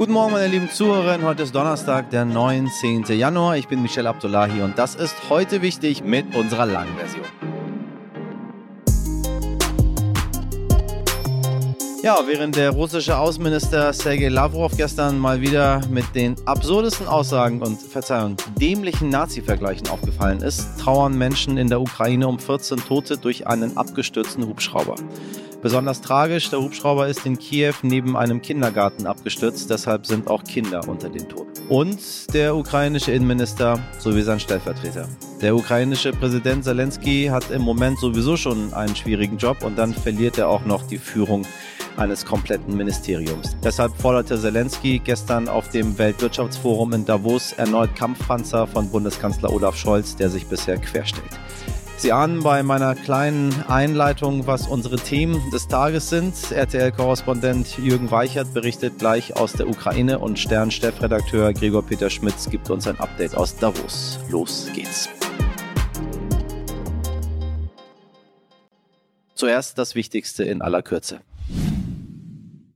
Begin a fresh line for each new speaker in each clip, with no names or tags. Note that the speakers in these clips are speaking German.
Guten Morgen, meine lieben Zuhörerinnen. Heute ist Donnerstag, der 19. Januar. Ich bin Michel Abdullahi und das ist heute wichtig mit unserer langen Version. Ja, während der russische Außenminister Sergei Lavrov gestern mal wieder mit den absurdesten Aussagen und, Verzeihung, dämlichen Nazi-Vergleichen aufgefallen ist, trauern Menschen in der Ukraine um 14 Tote durch einen abgestürzten Hubschrauber. Besonders tragisch, der Hubschrauber ist in Kiew neben einem Kindergarten abgestürzt, deshalb sind auch Kinder unter den Toten. Und der ukrainische Innenminister sowie sein Stellvertreter. Der ukrainische Präsident Zelensky hat im Moment sowieso schon einen schwierigen Job und dann verliert er auch noch die Führung eines kompletten Ministeriums. Deshalb forderte Zelensky gestern auf dem Weltwirtschaftsforum in Davos erneut Kampfpanzer von Bundeskanzler Olaf Scholz, der sich bisher querstellt. Sie ahnen bei meiner kleinen Einleitung, was unsere Themen des Tages sind. RTL-Korrespondent Jürgen Weichert berichtet gleich aus der Ukraine und Stern-Chefredakteur Gregor Peter Schmitz gibt uns ein Update aus Davos. Los geht's. Zuerst das Wichtigste in aller Kürze.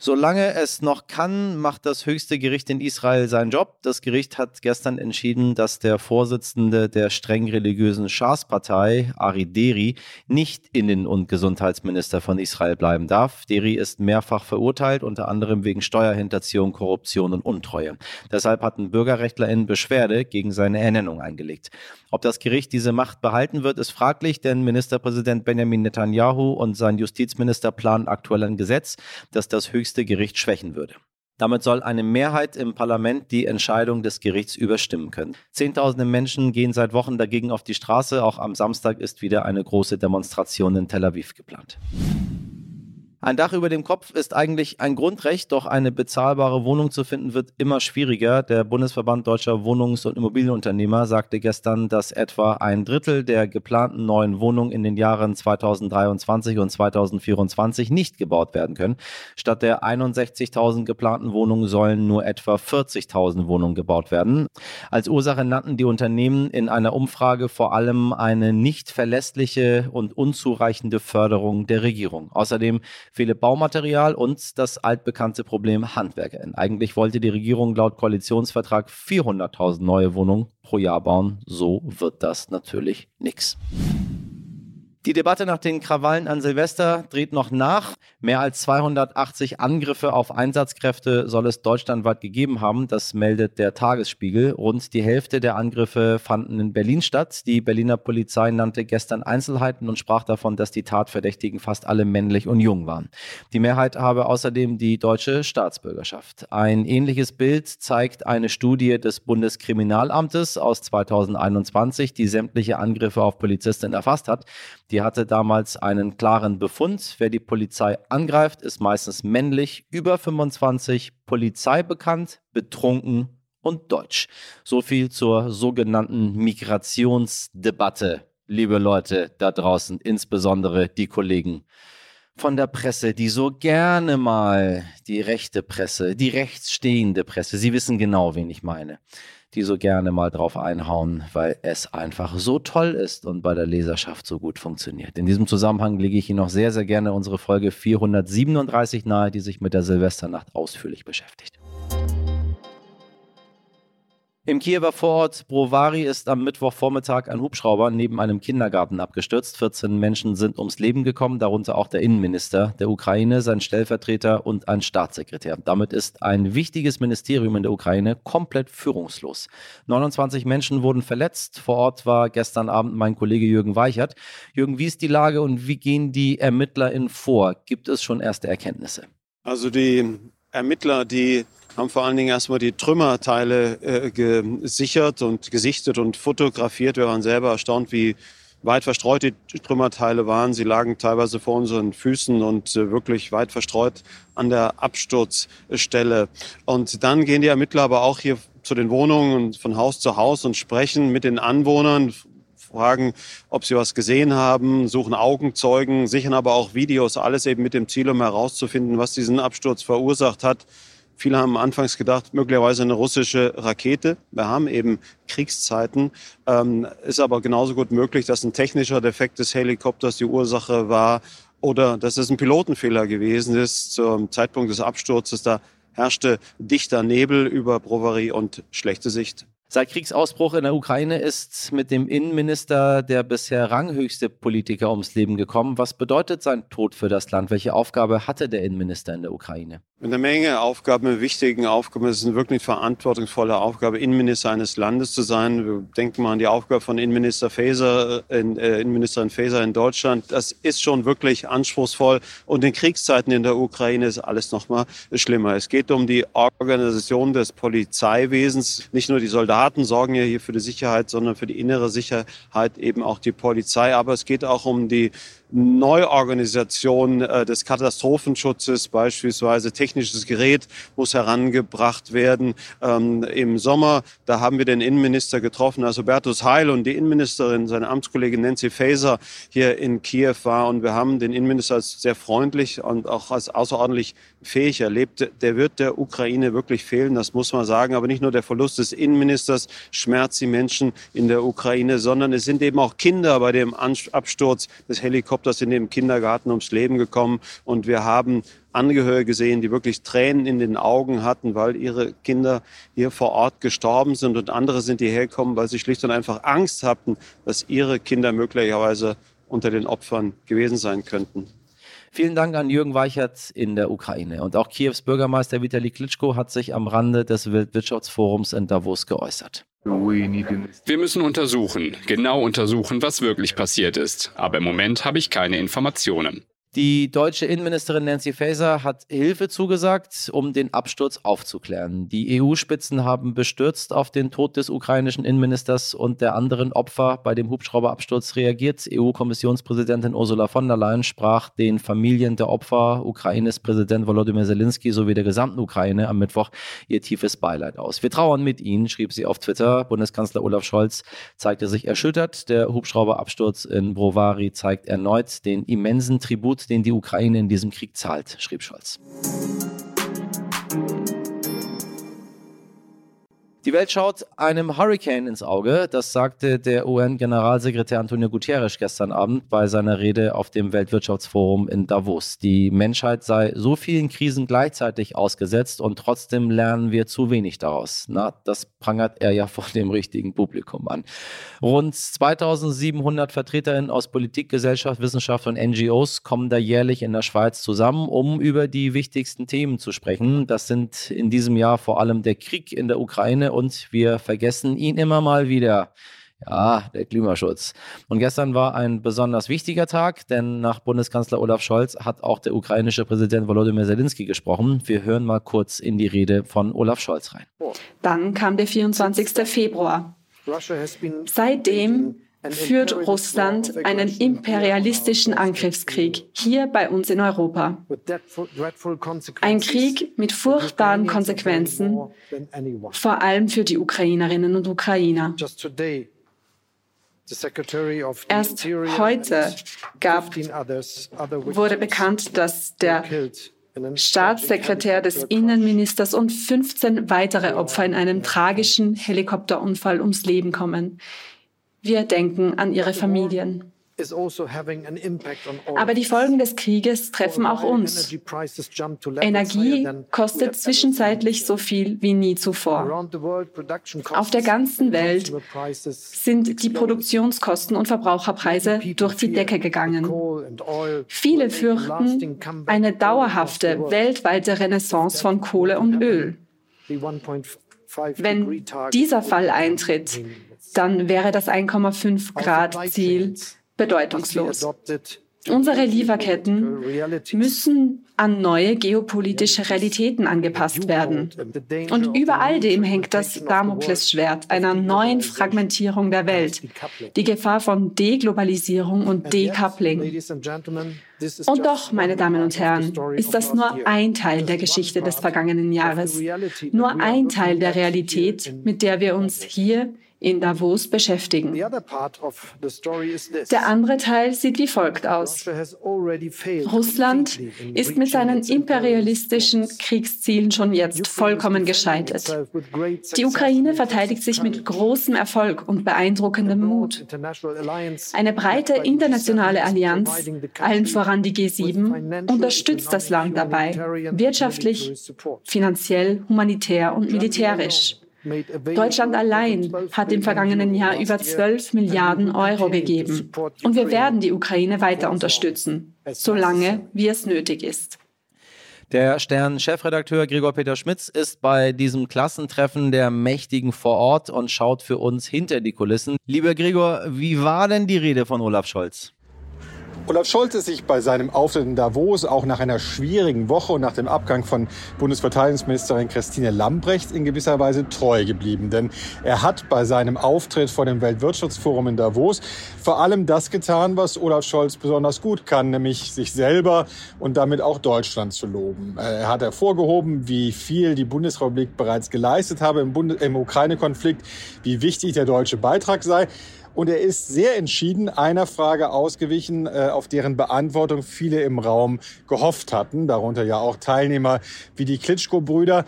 Solange es noch kann, macht das höchste Gericht in Israel seinen Job. Das Gericht hat gestern entschieden, dass der Vorsitzende der streng religiösen Schas-Partei, Ari Deri, nicht Innen- und Gesundheitsminister von Israel bleiben darf. Deri ist mehrfach verurteilt, unter anderem wegen Steuerhinterziehung, Korruption und Untreue. Deshalb hatten BürgerrechtlerInnen Beschwerde gegen seine Ernennung eingelegt. Ob das Gericht diese Macht behalten wird, ist fraglich, denn Ministerpräsident Benjamin Netanyahu und sein Justizminister planen aktuell ein Gesetz, das das höchste höchste Gericht schwächen würde. Damit soll eine Mehrheit im Parlament die Entscheidung des Gerichts überstimmen können. Zehntausende Menschen gehen seit Wochen dagegen auf die Straße. Auch am Samstag ist wieder eine große Demonstration in Tel Aviv geplant. Ein Dach über dem Kopf ist eigentlich ein Grundrecht, doch eine bezahlbare Wohnung zu finden wird immer schwieriger. Der Bundesverband deutscher Wohnungs- und Immobilienunternehmer sagte gestern, dass etwa ein Drittel der geplanten neuen Wohnungen in den Jahren 2023 und 2024 nicht gebaut werden können. Statt der 61.000 geplanten Wohnungen sollen nur etwa 40.000 Wohnungen gebaut werden. Als Ursache nannten die Unternehmen in einer Umfrage vor allem eine nicht verlässliche und unzureichende Förderung der Regierung. Außerdem fehle Baumaterial und das altbekannte Problem HandwerkerInnen. Eigentlich wollte die Regierung laut Koalitionsvertrag 400.000 neue Wohnungen pro Jahr bauen. So wird das natürlich nichts. Die Debatte nach den Krawallen an Silvester dreht noch nach. Mehr als 280 Angriffe auf Einsatzkräfte soll es deutschlandweit gegeben haben. Das meldet der Tagesspiegel. Rund die Hälfte der Angriffe fanden in Berlin statt. Die Berliner Polizei nannte gestern Einzelheiten und sprach davon, dass die Tatverdächtigen fast alle männlich und jung waren. Die Mehrheit habe außerdem die deutsche Staatsbürgerschaft. Ein ähnliches Bild zeigt eine Studie des Bundeskriminalamtes aus 2021, die sämtliche Angriffe auf Polizistinnen erfasst hat. Die hatte damals einen klaren Befund. Wer die Polizei angreift, ist meistens männlich, über 25, Polizei bekannt, betrunken und deutsch. So viel zur sogenannten Migrationsdebatte, liebe Leute da draußen, insbesondere die Kollegen von der Presse, die so gerne mal die rechte Presse, die rechtsstehende Presse, Sie wissen genau, wen ich meine, die so gerne mal drauf einhauen, weil es einfach so toll ist und bei der Leserschaft so gut funktioniert. In diesem Zusammenhang lege ich Ihnen noch sehr, sehr gerne unsere Folge 437 nahe, die sich mit der Silvesternacht ausführlich beschäftigt. Im Kiewer Vorort Brovary ist am Mittwochvormittag ein Hubschrauber neben einem Kindergarten abgestürzt. 14 Menschen sind ums Leben gekommen, darunter auch der Innenminister der Ukraine, sein Stellvertreter und ein Staatssekretär. Damit ist ein wichtiges Ministerium in der Ukraine komplett führungslos. 29 Menschen wurden verletzt. Vor Ort war gestern Abend mein Kollege Jürgen Weichert. Jürgen, wie ist die Lage und wie gehen die ErmittlerInnen vor? Gibt es schon erste Erkenntnisse?
Also die Ermittler, die haben vor allen Dingen erstmal die Trümmerteile äh, gesichert und gesichtet und fotografiert. Wir waren selber erstaunt, wie weit verstreut die Trümmerteile waren. Sie lagen teilweise vor unseren Füßen und äh, wirklich weit verstreut an der Absturzstelle. Und dann gehen die Ermittler aber auch hier zu den Wohnungen und von Haus zu Haus und sprechen mit den Anwohnern, fragen, ob sie was gesehen haben, suchen Augenzeugen, sichern aber auch Videos, alles eben mit dem Ziel, um herauszufinden, was diesen Absturz verursacht hat. Viele haben anfangs gedacht, möglicherweise eine russische Rakete. Wir haben eben Kriegszeiten. Ähm, ist aber genauso gut möglich, dass ein technischer Defekt des Helikopters die Ursache war oder dass es ein Pilotenfehler gewesen ist zum Zeitpunkt des Absturzes. Da herrschte dichter Nebel über Brovary und schlechte Sicht.
Seit Kriegsausbruch in der Ukraine ist mit dem Innenminister der bisher ranghöchste Politiker ums Leben gekommen. Was bedeutet sein Tod für das Land? Welche Aufgabe hatte der Innenminister in der Ukraine?
Eine Menge Aufgaben, wichtigen Aufgaben. Es ist eine wirklich verantwortungsvolle Aufgabe, Innenminister eines Landes zu sein. Wir denken mal an die Aufgabe von Innenminister Faeser, äh, Innenministerin Faeser in Deutschland. Das ist schon wirklich anspruchsvoll. Und in Kriegszeiten in der Ukraine ist alles noch mal schlimmer. Es geht um die Organisation des Polizeiwesens. Nicht nur die Soldaten sorgen ja hier für die Sicherheit, sondern für die innere Sicherheit eben auch die Polizei. Aber es geht auch um die Neuorganisation äh, des Katastrophenschutzes, beispielsweise technisches Gerät muss herangebracht werden. Ähm, Im Sommer, da haben wir den Innenminister getroffen, als Hubertus Heil und die Innenministerin, seine Amtskollegin Nancy Faeser hier in Kiew war. Und wir haben den Innenminister als sehr freundlich und auch als außerordentlich fähig erlebt. Der wird der Ukraine wirklich fehlen, das muss man sagen. Aber nicht nur der Verlust des Innenministers schmerzt die Menschen in der Ukraine, sondern es sind eben auch Kinder bei dem Absturz des Helikopters in dem Kindergarten ums Leben gekommen. Und wir haben Angehörige gesehen, die wirklich Tränen in den Augen hatten, weil ihre Kinder hier vor Ort gestorben sind und andere sind hierher gekommen, weil sie schlicht und einfach Angst hatten, dass ihre Kinder möglicherweise unter den Opfern gewesen sein könnten.
Vielen Dank an Jürgen Weichert in der Ukraine. Und auch Kiews Bürgermeister Vitali Klitschko hat sich am Rande des Weltwirtschaftsforums in Davos geäußert.
Wir müssen untersuchen, genau untersuchen, was wirklich passiert ist. Aber im Moment habe ich keine Informationen.
Die deutsche Innenministerin Nancy Faeser hat Hilfe zugesagt, um den Absturz aufzuklären. Die EU-Spitzen haben bestürzt auf den Tod des ukrainischen Innenministers und der anderen Opfer bei dem Hubschrauberabsturz reagiert. EU-Kommissionspräsidentin Ursula von der Leyen sprach den Familien der Opfer, Ukraines Präsident Volodymyr Zelensky sowie der gesamten Ukraine am Mittwoch ihr tiefes Beileid aus. Wir trauern mit Ihnen, schrieb sie auf Twitter. Bundeskanzler Olaf Scholz zeigte sich erschüttert. Der Hubschrauberabsturz in Brovary zeigt erneut den immensen Tribut Tribut, den die Ukraine in diesem Krieg zahlt, schrieb Scholz. Die Welt schaut einem Hurricane ins Auge. Das sagte der UN-Generalsekretär Antonio Guterres gestern Abend bei seiner Rede auf dem Weltwirtschaftsforum in Davos. Die Menschheit sei so vielen Krisen gleichzeitig ausgesetzt und trotzdem lernen wir zu wenig daraus. Na, das prangert er ja vor dem richtigen Publikum an. Rund 2700 Vertreterinnen aus Politik, Gesellschaft, Wissenschaft und NGOs kommen da jährlich in der Schweiz zusammen, um über die wichtigsten Themen zu sprechen. Das sind in diesem Jahr vor allem der Krieg in der Ukraine und wir vergessen ihn immer mal wieder. Ja, der Klimaschutz. Und gestern war ein besonders wichtiger Tag, denn nach Bundeskanzler Olaf Scholz hat auch der ukrainische Präsident Volodymyr Zelensky gesprochen. Wir hören mal kurz in die Rede von Olaf Scholz rein.
Dann kam der 24. Februar. Seitdem führt Russland einen imperialistischen Angriffskrieg hier bei uns in Europa. Ein Krieg mit furchtbaren Konsequenzen, vor allem für die Ukrainerinnen und Ukrainer. Erst heute gab, wurde bekannt, dass der Staatssekretär des Innenministers und 15 weitere Opfer in einem tragischen Helikopterunfall ums Leben kommen. Wir denken an ihre Familien. Also Aber die Folgen des Krieges treffen auch uns. Energie kostet zwischenzeitlich so viel wie nie zuvor. Auf der ganzen Welt sind die Produktionskosten und Verbraucherpreise durch die Decke gegangen. Viele fürchten eine dauerhafte weltweite Renaissance von Kohle und Öl. Wenn dieser Fall eintritt, dann wäre das 1,5 Grad Ziel bedeutungslos. Unsere Lieferketten müssen an neue geopolitische Realitäten angepasst werden. Und über all dem hängt das Damoklesschwert einer neuen Fragmentierung der Welt, die Gefahr von Deglobalisierung und Decoupling. Und doch, meine Damen und Herren, ist das nur ein Teil der Geschichte des vergangenen Jahres, nur ein Teil der Realität, mit der wir uns hier in Davos beschäftigen. Der andere Teil sieht wie folgt aus. Russland ist mit seinen imperialistischen Kriegszielen schon jetzt vollkommen gescheitert. Die Ukraine verteidigt sich mit großem Erfolg und beeindruckendem Mut. Eine breite internationale Allianz, allen voran die G7, unterstützt das Land dabei, wirtschaftlich, finanziell, humanitär und militärisch. Deutschland allein hat im vergangenen Jahr über 12 Milliarden Euro gegeben. Und wir werden die Ukraine weiter unterstützen, solange wie es nötig ist.
Der Stern-Chefredakteur Gregor Peter Schmitz ist bei diesem Klassentreffen der Mächtigen vor Ort und schaut für uns hinter die Kulissen. Lieber Gregor, wie war denn die Rede von Olaf Scholz?
Olaf Scholz ist sich bei seinem Auftritt in Davos auch nach einer schwierigen Woche und nach dem Abgang von Bundesverteidigungsministerin Christine Lambrecht in gewisser Weise treu geblieben. Denn er hat bei seinem Auftritt vor dem Weltwirtschaftsforum in Davos vor allem das getan, was Olaf Scholz besonders gut kann, nämlich sich selber und damit auch Deutschland zu loben. Er hat hervorgehoben, wie viel die Bundesrepublik bereits geleistet habe im, im Ukraine-Konflikt, wie wichtig der deutsche Beitrag sei. Und er ist sehr entschieden einer Frage ausgewichen, äh, auf deren Beantwortung viele im Raum gehofft hatten, darunter ja auch Teilnehmer wie die Klitschko-Brüder.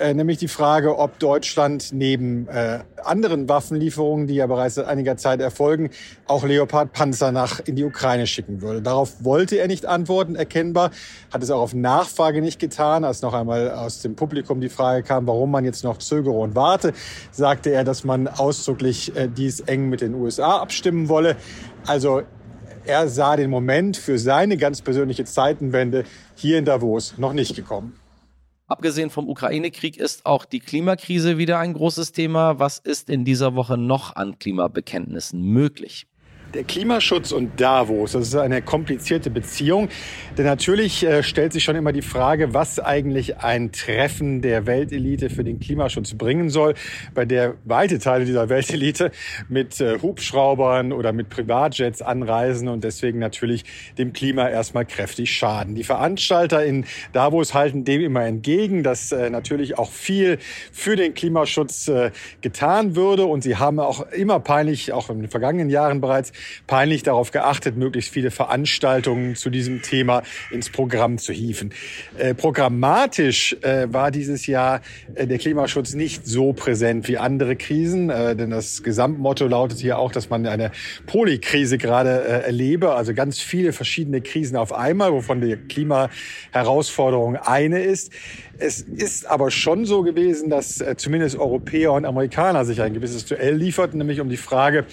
Äh, nämlich die Frage, ob Deutschland neben äh, anderen Waffenlieferungen, die ja bereits seit einiger Zeit erfolgen, auch Leopard-Panzer nach in die Ukraine schicken würde. Darauf wollte er nicht antworten, erkennbar, hat es auch auf Nachfrage nicht getan. Als noch einmal aus dem Publikum die Frage kam, warum man jetzt noch zögere und warte, sagte er, dass man ausdrücklich äh, dies eng mit den USA abstimmen wolle. Also er sah den Moment für seine ganz persönliche Zeitenwende hier in Davos noch nicht gekommen.
Abgesehen vom Ukraine-Krieg ist auch die Klimakrise wieder ein großes Thema. Was ist in dieser Woche noch an Klimabekenntnissen möglich?
Der Klimaschutz und Davos, das ist eine komplizierte Beziehung. Denn natürlich äh, stellt sich schon immer die Frage, was eigentlich ein Treffen der Weltelite für den Klimaschutz bringen soll, bei der weite Teile dieser Weltelite mit äh, Hubschraubern oder mit Privatjets anreisen und deswegen natürlich dem Klima erstmal kräftig schaden. Die Veranstalter in Davos halten dem immer entgegen, dass äh, natürlich auch viel für den Klimaschutz getan würde und sie haben auch immer peinlich, auch in den vergangenen Jahren bereits, peinlich darauf geachtet, möglichst viele Veranstaltungen zu diesem Thema ins Programm zu hieven. Äh, programmatisch äh, war dieses Jahr äh, der Klimaschutz nicht so präsent wie andere Krisen, äh, denn das Gesamtmotto lautet hier auch, dass man eine Polykrise gerade äh, erlebe, also ganz viele verschiedene Krisen auf einmal, wovon die Klimaherausforderung eine ist. Es ist aber schon so gewesen, dass äh, zumindest Europäer und Amerikaner sich ein gewisses Duell lieferten, nämlich um die Frage,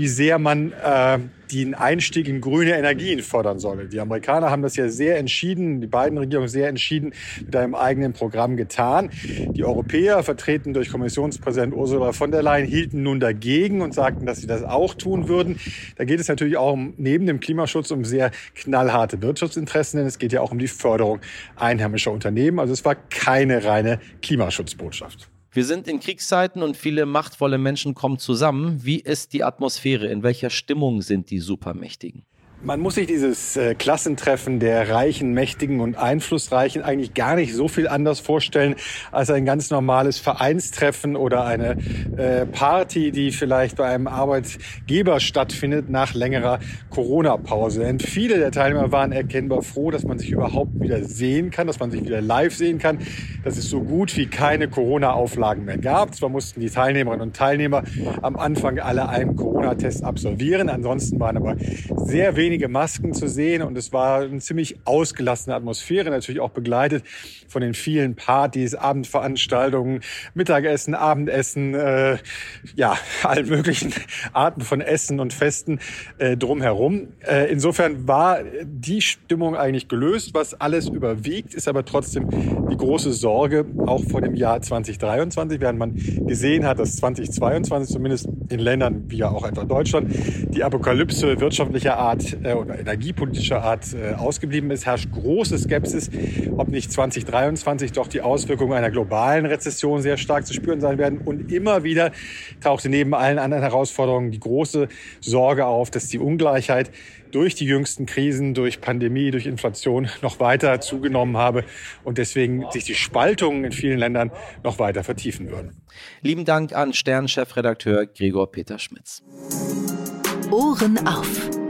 wie sehr man äh, den Einstieg in grüne Energien fördern solle. Die Amerikaner haben das ja sehr entschieden, die beiden Regierungen sehr entschieden mit einem eigenen Programm getan. Die Europäer, vertreten durch Kommissionspräsident Ursula von der Leyen, hielten nun dagegen und sagten, dass sie das auch tun würden. Da geht es natürlich auch um, neben dem Klimaschutz um sehr knallharte Wirtschaftsinteressen, denn es geht ja auch um die Förderung einheimischer Unternehmen. Also es war keine reine Klimaschutzbotschaft.
Wir sind in Kriegszeiten und viele machtvolle Menschen kommen zusammen. Wie ist die Atmosphäre? In welcher Stimmung sind die Supermächtigen?
Man muss sich dieses äh, Klassentreffen der Reichen, Mächtigen und Einflussreichen eigentlich gar nicht so viel anders vorstellen als ein ganz normales Vereinstreffen oder eine äh, Party, die vielleicht bei einem Arbeitgeber stattfindet nach längerer Corona-Pause. Denn viele der Teilnehmer waren erkennbar froh, dass man sich überhaupt wieder sehen kann, dass man sich wieder live sehen kann, dass es so gut wie keine Corona-Auflagen mehr gab. Zwar mussten die Teilnehmerinnen und Teilnehmer am Anfang alle einen Corona-Test absolvieren, ansonsten waren aber sehr wenig wenige Masken zu sehen und es war eine ziemlich ausgelassene Atmosphäre, natürlich auch begleitet von den vielen Partys, Abendveranstaltungen, Mittagessen, Abendessen, äh, ja, allen möglichen Arten von Essen und Festen äh, drumherum. Äh, insofern war die Stimmung eigentlich gelöst. Was alles überwiegt, ist aber trotzdem die große Sorge, auch vor dem Jahr 2023, während man gesehen hat, dass 2022 zumindest in Ländern wie ja auch etwa Deutschland die Apokalypse wirtschaftlicher Art äh, oder energiepolitischer Art äh, ausgeblieben ist, herrscht große Skepsis, ob nicht 2023 doch die Auswirkungen einer globalen Rezession sehr stark zu spüren sein werden. Und immer wieder tauchte neben allen anderen Herausforderungen die große Sorge auf, dass die Ungleichheit durch die jüngsten Krisen, durch Pandemie, durch Inflation noch weiter zugenommen habe und deswegen sich die Spaltungen in vielen Ländern noch weiter vertiefen würden.
Lieben Dank an Stern-Chefredakteur Gregor Peter Schmitz.
Ohren auf.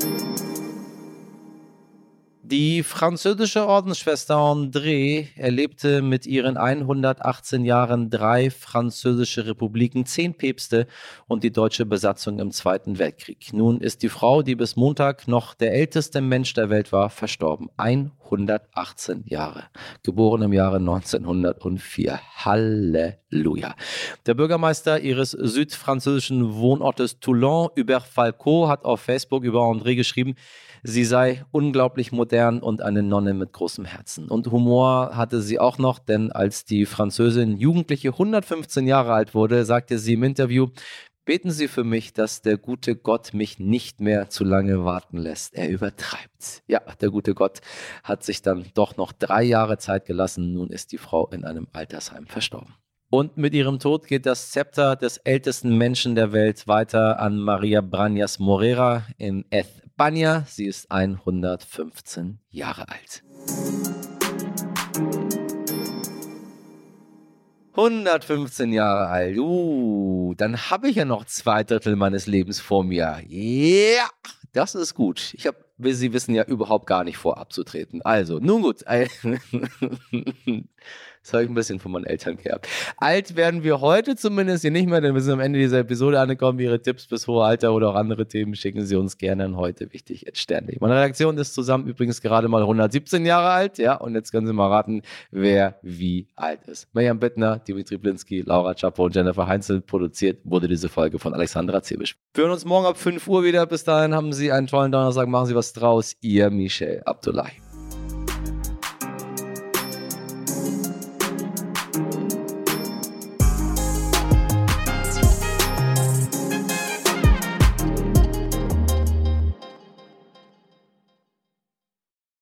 Die französische Ordensschwester André erlebte mit ihren 118 Jahren drei französische Republiken, zehn Päpste und die deutsche Besatzung im Zweiten Weltkrieg. Nun ist die Frau, die bis Montag noch der älteste Mensch der Welt war, verstorben. 118 Jahre. Geboren im Jahre 1904. Halleluja. Der Bürgermeister ihres südfranzösischen Wohnortes Toulon, Hubert Falco, hat auf Facebook über André geschrieben, Sie sei unglaublich modern und eine Nonne mit großem Herzen. Und Humor hatte sie auch noch, denn als die Französin Jugendliche 115 Jahre alt wurde, sagte sie im Interview, Beten Sie für mich, dass der gute Gott mich nicht mehr zu lange warten lässt. Er übertreibt. Ja, der gute Gott hat sich dann doch noch drei Jahre Zeit gelassen. Nun ist die Frau in einem Altersheim verstorben. Und mit ihrem Tod geht das Zepter des ältesten Menschen der Welt weiter an Maria Branias Morera in España. Sie ist 115 Jahre alt. 115 Jahre alt. Uh, dann habe ich ja noch zwei Drittel meines Lebens vor mir. Ja, das ist gut. Ich habe, Sie wissen, ja überhaupt gar nicht vor abzutreten. Also, nun gut. Das habe ich ein bisschen von meinen Eltern gehabt. Alt werden wir heute zumindest hier nicht mehr, denn wir sind am Ende dieser Episode angekommen. Ihre Tipps bis hohe Alter oder auch andere Themen schicken Sie uns gerne an heute wichtig ständig. Meine Redaktion ist zusammen übrigens gerade mal 117 Jahre alt, ja, und jetzt können Sie mal raten, wer wie alt ist. Mirjam Bittner, Dimitri Blinski, Laura Chapo und Jennifer Heinzel produziert wurde diese Folge von Alexandra Zebisch. Wir hören uns morgen ab 5 Uhr wieder. Bis dahin haben Sie einen tollen Donnerstag, machen Sie was draus. Ihr Michel Abdullahi.